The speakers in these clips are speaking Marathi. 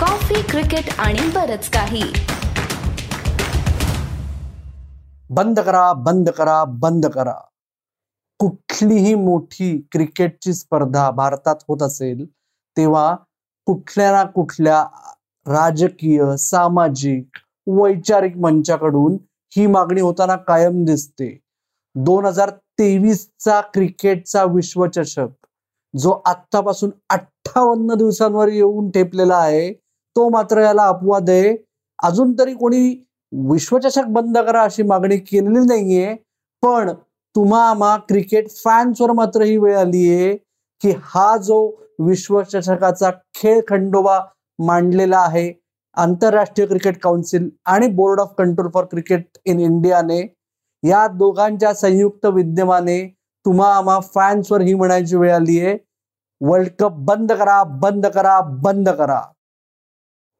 कॉफी क्रिकेट आणि बरच काही. बंद करा बंद करा बंद करा. कुठलीही मोठी क्रिकेटची स्पर्धा भारतात होत असेल तेव्हा कुठल्या ना कुठल्या राजकीय सामाजिक वैचारिक मंचाकडून ही मागणी होताना कायम दिसते. दोन हजार तेवीसचा क्रिकेटचा विश्वचषक जो आत्तापासून अठ्ठावन्न दिवसांवर येऊन ठेपलेला आहे तो मात्र याला अपवाद आहे. अजून तरी कोणी विश्वचषक बंद करा अशी मागणी केलेली नाहीये. पण तुम्हा आम्हा क्रिकेट फॅन्सवर मात्र ही वेळ आली आहे की हा जो विश्वचषकाचा खेळ खंडोबा मांडलेला आहे आंतरराष्ट्रीय क्रिकेट काउन्सिल आणि board of control for cricket in इंडियाने या दोघांच्या संयुक्त विद्यमाने तुम्हा आम्हा फॅन्सवर ही म्हणायची वेळ आली आहे. वर्ल्ड कप बंद करा बंद करा बंद करा.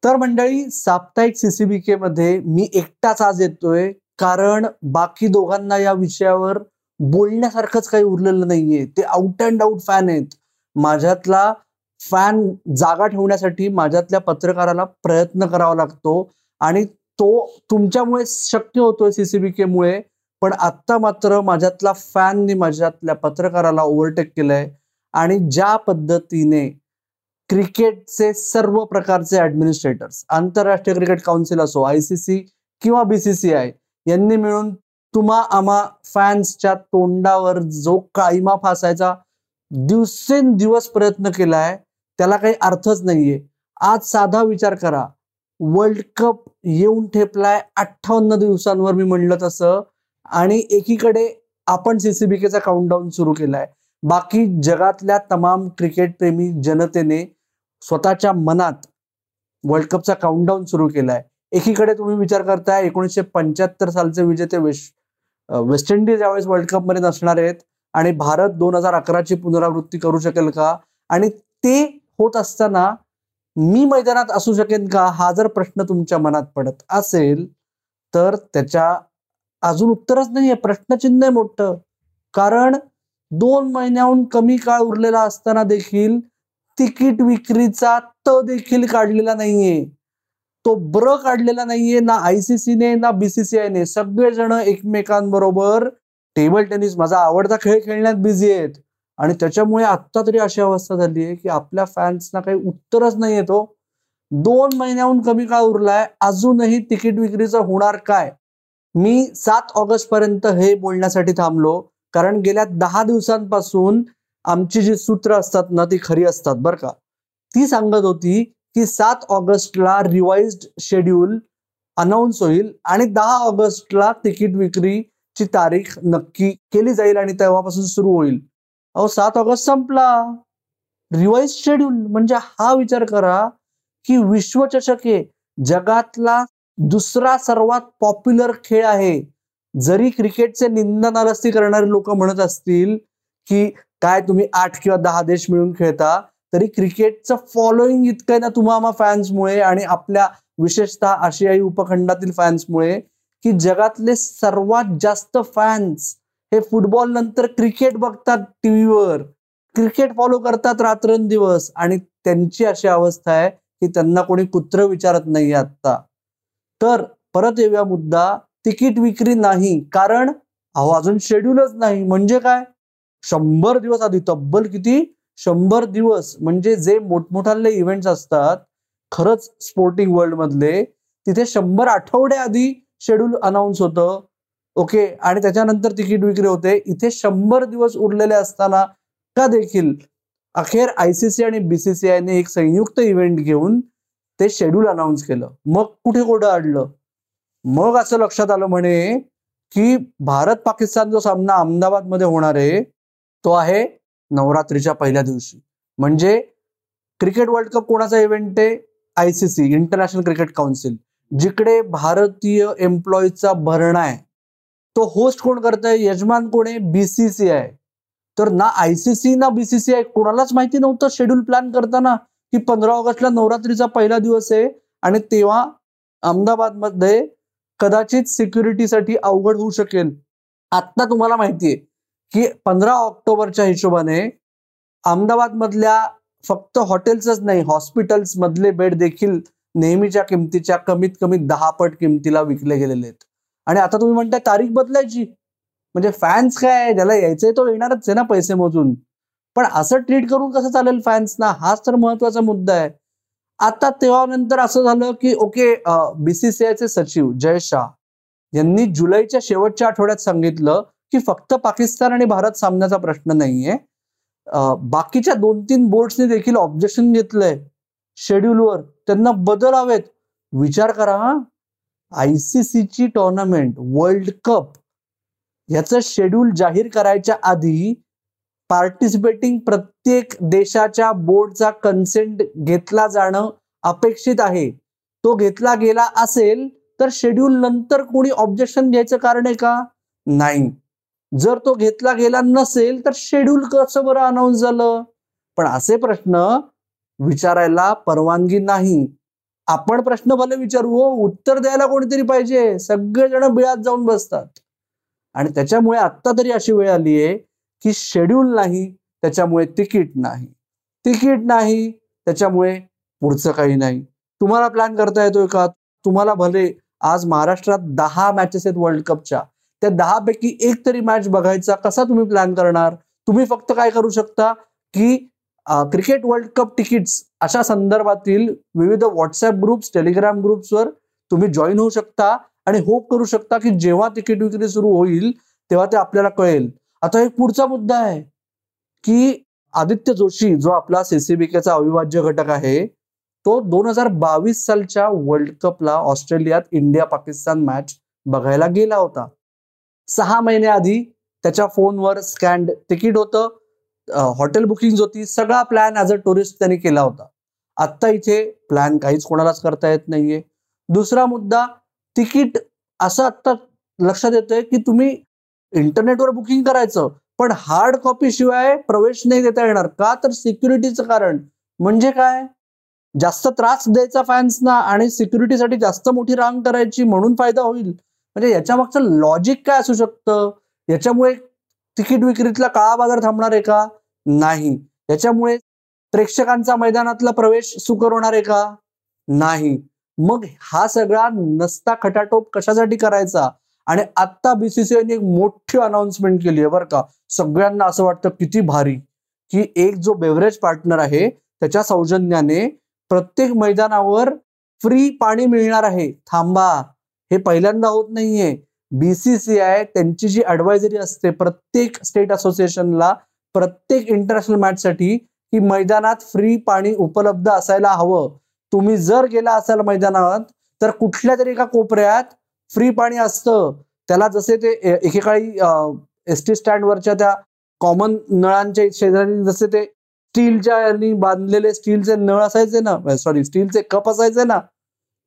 तर मंडळी साप्ताहिक सीसीबीके मध्ये मी एकटाच आज येतोय कारण बाकी दोघांना या विषयावर बोलण्यासारखंच काही उरलेलं नाहीये. ते आउट अँड आउट फॅन आहेत. माझ्यातला फॅन जागा ठेवण्यासाठी माझ्यातल्या पत्रकाराला प्रयत्न करावा लागतो आणि तो तुमच्यामुळे शक्य होतोय सीसीबीके मुळे पण आत्ता मात्र माझ्यातला फॅननी माझ्यातल्या पत्रकाराला ओव्हरटेक केलंय आणि ज्या पद्धतीने क्रिकेटचे सर्व प्रकारचे ऍडमिनिस्ट्रेटर्स आंतरराष्ट्रीय क्रिकेट काउन्सिल असो आय सी सी किंवा बी सी सी आय यांनी मिळून तुम्हा आम्हा फॅन्सच्या तोंडावर जो काळीमा फासायचा दिवसेंदिवस प्रयत्न केलाय त्याला काही अर्थच नाहीये. आज साधा विचार करा. वर्ल्ड कप येऊन ठेपलाय अठ्ठावन्न दिवसांवर मी म्हणलं तसं आणि एकीकडे आपण सीसीबीकेचा काउंटडाऊन सुरू केलाय. बाकी जगातल्या तमाम क्रिकेट प्रेमी जनतेने स्वतःच्या मनात वर्ल्ड कपचा काउंटडाऊन सुरू केलाय. एकीकडे तुम्ही विचार करताय एकोणीसशे पंच्याहत्तर सालचे विजेते वेस्ट वेस्ट इंडिज यावेळेस वर्ल्ड कपमध्ये नसणार आहेत. आणि भारत दोन हजार अकराची पुनरावृत्ती करू शकेल का? आणि ते होत असताना मी मैदानात असू शकेन का? हा जर प्रश्न तुमच्या मनात पडत असेल तर त्याच्या अजून उत्तरच नाहीये. प्रश्नचिन्ह आहे मोठं. कारण दोन महिन्याहून कमी काळ उरलेला असताना देखील तिकीट विक्रीचा त देखील काढलेला नाहीये. तो ब्र काढलेला नाहीये ना आयसीसीने ना बीसीसीआयने सगळेजण एकमेकांबरोबर टेबल टेनिस माझा आवडता खेळ खेळण्यात बिझी आहेत. आणि त्याच्यामुळे आत्ता तरी अशी अवस्था झाली आहे की आपल्या फॅन्सना काही उत्तरच नाही येतो दोन महिन्याहून कमी काळ उरलाय अजूनही तिकीट विक्रीचं होणार काय? मी सात ऑगस्ट पर्यंत हे बोलण्यासाठी थांबलो. कारण गेल्या दहा दिवसांपासून आमची जी सूत्र असतात ना ती खरी असतात बरं का. ती सांगत होती की सात ऑगस्टला रिवाइज्ड शेड्यूल अनाऊन्स होईल आणि दहा ऑगस्टला तिकीट विक्रीची तारीख नक्की केली जाईल आणि तेव्हापासून सुरू होईल. अहो सात ऑगस्ट संपला. रिवाइज शेड्यूल म्हणजे हा विचार करा की विश्वचषक हे जगातला दुसरा सर्वात पॉप्युलर खेळ आहे. जरी क्रिकेटचे निंदनालस्ती करणारे लोक म्हणत असतील की काय तुम्ही आठ किंवा दहा देश मिळून खेळता तरी क्रिकेटचं फॉलोईंग इतकं आहे ना तुम्हाला फॅन्समुळे आणि आपल्या विशेषतः आशियाई उपखंडातील फॅन्समुळे की जगातले सर्वात जास्त फॅन्स हे फुटबॉल नंतर क्रिकेट बघतात टीव्हीवर क्रिकेट फॉलो करतात रात्रंदिवस आणि त्यांची अशी अवस्था आहे की त्यांना कोणी कुत्र विचारत नाही आता तर परत येऊया मुद्दा तिकीट विक्री नाही कारण अहो अजून शेड्यूलच नाही. म्हणजे काय? शंभर दिवस आधी तब्बल किती? शंभर दिवस. म्हणजे जे मोठमोठाले इव्हेंट्स असतात खरंच स्पोर्टिंग वर्ल्ड मधले तिथे शंभर आठवड्या आधी शेड्यूल अनाऊन्स होतं. ओके आणि त्याच्यानंतर तिकीट विक्री होते. इथे शंभर दिवस उरलेले असताना का देखील? अखेर आयसीसी आणि बीसीसीआयने एक संयुक्त इव्हेंट घेऊन ते शेड्यूल अनाऊन्स केलं. मग कुठे कोडं अडलं मग असं लक्षात आलं म्हणे की भारत पाकिस्तान जो सामना अहमदाबादमध्ये होणार आहे तो आहे नवरात्रीच्या पहिल्या दिवशी. म्हणजे क्रिकेट वर्ल्ड कप कोणाचा इव्हेंट आहे? आयसीसी इंटरनॅशनल क्रिकेट काउन्सिल जिकडे भारतीय एम्प्लॉईजचा भरणा आहे. तो होस्ट कोण करत आहे यजमान कोण आहे? बीसीसीआय तर ना आयसीसी ना बीसीसीआय कोणालाच माहिती नव्हतं शेड्यूल प्लॅन करताना की पंधरा ऑगस्टला नवरात्रीचा पहिला दिवस आहे आणि तेव्हा अहमदाबादमध्ये कदाचित सिक्युरिटीसाठी अवघड होऊ शकेल. आता तुम्हाला माहिती आहे. की पंधरा ऑक्टोबरच्या हिशोबाने अहमदाबादमधल्या फक्त हॉटेल्सच नाही हॉस्पिटल्स मधले बेड देखील नेहमीच्या किमतीच्या कमीत कमी दहा पट किमतीला विकले गेलेले आहेत. आणि आता तुम्ही म्हणताय तारीख बदलायची. म्हणजे फॅन्स काय ज्याला यायचंय तो येणारच आहे ना पैसे मोजून. पण असं ट्रीट करून कसं चालेल फॅन्सना? हाच तर महत्त्वाचा मुद्दा आहे. आता तेव्हा नंतर असं झालं की ओके बीसीसीआयचे सचिव जय शाह यांनी जुलैच्या शेवटच्या आठवड्यात सांगितलं की फक्त पाकिस्तान आणि भारत सामन्याचा प्रश्न नाहीये. बाकीच्या दोन तीन बोर्ड्सने देखील ऑब्जेक्शन घेतलंय शेड्यूलवर त्यांना बदल हवेत. विचार करा आयसीसीची टोर्नामेंट वर्ल्ड कप याचं शेड्यूल जाहीर करायच्या आधी पार्टिसिपेटिंग प्रत्येक देशाच्या बोर्डचा कन्सेंट घेतला जाणं अपेक्षित आहे. तो घेतला गेला असेल तर शेड्यूल नंतर कोणी ऑब्जेक्शन घ्यायचं कारण आहे का? नाही. जर तो घेतला गेला नसेल तर शेड्यूल कसं बरं अनाऊन्स झालं? पण असे प्रश्न विचारायला परवानगी नाही. आपण प्रश्न भले विचारू हो उत्तर द्यायला कोणीतरी पाहिजे. सगळेजण बिळात जाऊन बसतात. आणि त्याच्यामुळे आत्ता तरी अशी वेळ आली आहे की शेड्यूल नाही त्याच्यामुळे तिकीट नाही. तिकीट नाही त्याच्यामुळे पुढचं काही नाही. तुम्हाला प्लॅन करता येतोय का? तुम्हाला भले आज महाराष्ट्रात दहा मॅचेस आहेत वर्ल्ड कपच्या त्या दहा पैकी एक तरी मॅच बघायचा. कसा तुम्ही प्लॅन करणार? तुम्ही फक्त काय करू शकता? की क्रिकेट वर्ल्ड कप तिकीट्स अशा संदर्भातील विविध व्हॉट्सअप ग्रुप्स टेलिग्राम ग्रुप्सवर तुम्ही जॉईन होऊ शकता आणि होप करू शकता की जेव्हा तिकीट विक्री सुरू होईल तेव्हा ते आपल्याला कळेल. आता एक पुढचा मुद्दा आहे की आदित्य जोशी जो आपला सीसीबीकेचा अविभाज्य घटक आहे तो दोन हजार बावीस सालच्या वर्ल्ड कपला ऑस्ट्रेलियात इंडिया पाकिस्तान मॅच बघायला गेला होता. सहा महिन्याआधी त्याच्या फोनवर स्कॅन्ड तिकीट होतं. हॉटेल बुकिंग होती. सगळा प्लॅन ॲज अ टुरिस्ट त्यांनी केला होता. आत्ता इथे प्लॅन काहीच कोणालाच करता येत नाहीये. दुसरा मुद्दा तिकीट असं आत्ता लक्षात येतंय की तुम्ही इंटरनेटवर बुकिंग करायचं पण हार्ड कॉपी शिवाय प्रवेश नाही देता येणार. का तर सिक्युरिटीचं कारण. म्हणजे काय? जास्त त्रास द्यायचा फॅन्सना आणि सिक्युरिटीसाठी जास्त मोठी रांग करायची म्हणून फायदा होईल. म्हणजे याच्या मागचं लॉजिक काय असू शकतं? याच्यामुळे तिकीट विक्रीतला काळा बाजार थांबणार आहे का? नाही. याच्यामुळे प्रेक्षकांचा मैदानातला प्रवेश सुकर होणार आहे का? नाही. मग हा सगळा नसता खटाटोप कशासाठी करायचा? आणि आता बीसीसीआयने एक मोठी अनाउन्समेंट केली आहे बरं का. सगळ्यांना असं वाटतं किती भारी की एक जो बेव्हरेज पार्टनर आहे त्याच्या सौजन्याने प्रत्येक मैदानावर फ्री पाणी मिळणार आहे. थांबा. हे पहिल्यांदा होत नाहीये. बीसीसीआय त्यांची जी ऍडवायझरी असते प्रत्येक स्टेट असोसिएशनला प्रत्येक इंटरनॅशनल मॅचसाठी की मैदानात फ्री पाणी उपलब्ध असायला हवं. तुम्ही जर गेला असाल मैदानात तर कुठल्या तरी एका कोपऱ्यात फ्री पाणी असतं. त्याला जसे ते एकेकाळी एस टी स्टँडवरच्या त्या कॉमन नळांच्या शेजारी जसे ते स्टीलच्या बांधलेले स्टीलचे नळ असायचे ना सॉरी स्टीलचे कप असायचे ना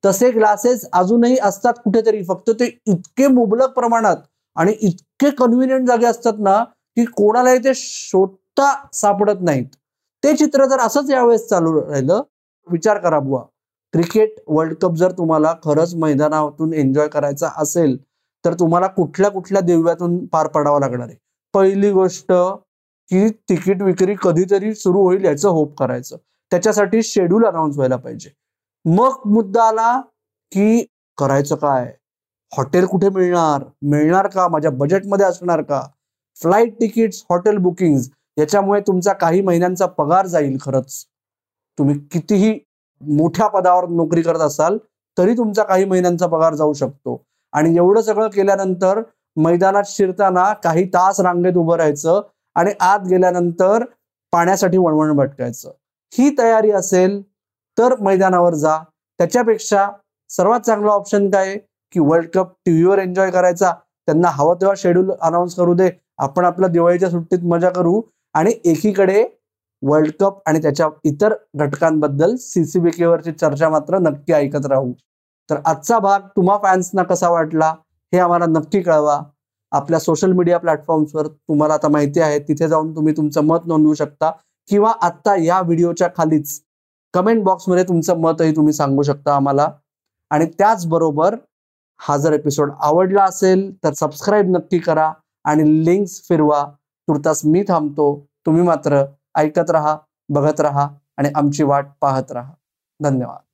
तसे ग्लासेस अजूनही असतात कुठेतरी. फक्त ते इतके मुबलक प्रमाणात आणि इतके कन्व्हिनियंट जागे असतात ना की कोणालाही ते शोधता सापडत नाहीत. ते चित्र जर असंच यावेळेस चालू राहिलं विचार करा बुवा. क्रिकेट वर्ल्ड कप जर तुम्हाला खरंच मैदानातून एन्जॉय करायचा असेल तर तुम्हाला कुठल्या कुठल्या दिव्यातून पार पडावं लागणार आहे. पहिली गोष्ट की तिकीट विक्री कधीतरी सुरू होईल याचं होप करायचं. त्याच्यासाठी शेड्यूल अनाऊन्स व्हायला पाहिजे. मग मुद्दा आला की करायचं काय? हॉटेल कुठे मिळणार? मिळणार का? माझ्या बजेटमध्ये असणार का? फ्लाईट तिकीट्स हॉटेल बुकिंग याच्यामुळे तुमचा काही महिन्यांचा पगार जाईल खरंच. तुम्ही कितीही मोठ्या पदावर नोकरी करत असाल तरी तुमचा काही महिन्यांचा पगार जाऊ शकतो. आणि एवढं सगळं केल्यानंतर मैदानात शिरताना काही तास रांगेत उभं राहायचं आणि आत गेल्यानंतर पाण्यासाठी वणवण भटकायचं. ही तयारी असेल तर मैदानावर जा. त्याच्यापेक्षा सर्वात चांगला ऑप्शन काय? की वर्ल्ड कप टीव्हीवर एन्जॉय करायचा. त्यांना हवं तेव्हा शेड्यूल अनाऊन्स करू दे. आपण आपल्या दिवाळीच्या सुट्टीत मजा करू. आणि एकीकडे वर्ल्ड कप आणि त्याच्या इतर घटकांबद्दल सीसीबीकेवरची चर्चा मात्र नक्की ऐकत राहू. तर आजचा भाग तुम्हा फॅन्सना कसा वाटला हे आम्हाला नक्की कळवा. आपल्या सोशल मीडिया प्लॅटफॉर्म्सवर तुम्हाला आता माहिती आहे. तिथे जाऊन तुम्ही तुमचं मत नोंदवू शकता. किंवा आत्ता या व्हिडिओच्या खालीच कमेंट बॉक्समध्ये तुमचं मतही तुम्ही सांगू शकता आम्हाला. आणि त्याचबरोबर हा जर एपिसोड आवडला असेल तर सबस्क्राईब नक्की करा आणि लिंक्स फिरवा. तुर्तास मी थांबतो. तुम्ही मात्र ऐकत राहा बघत राहा आणि आमची वाट पाहत राहा. धन्यवाद.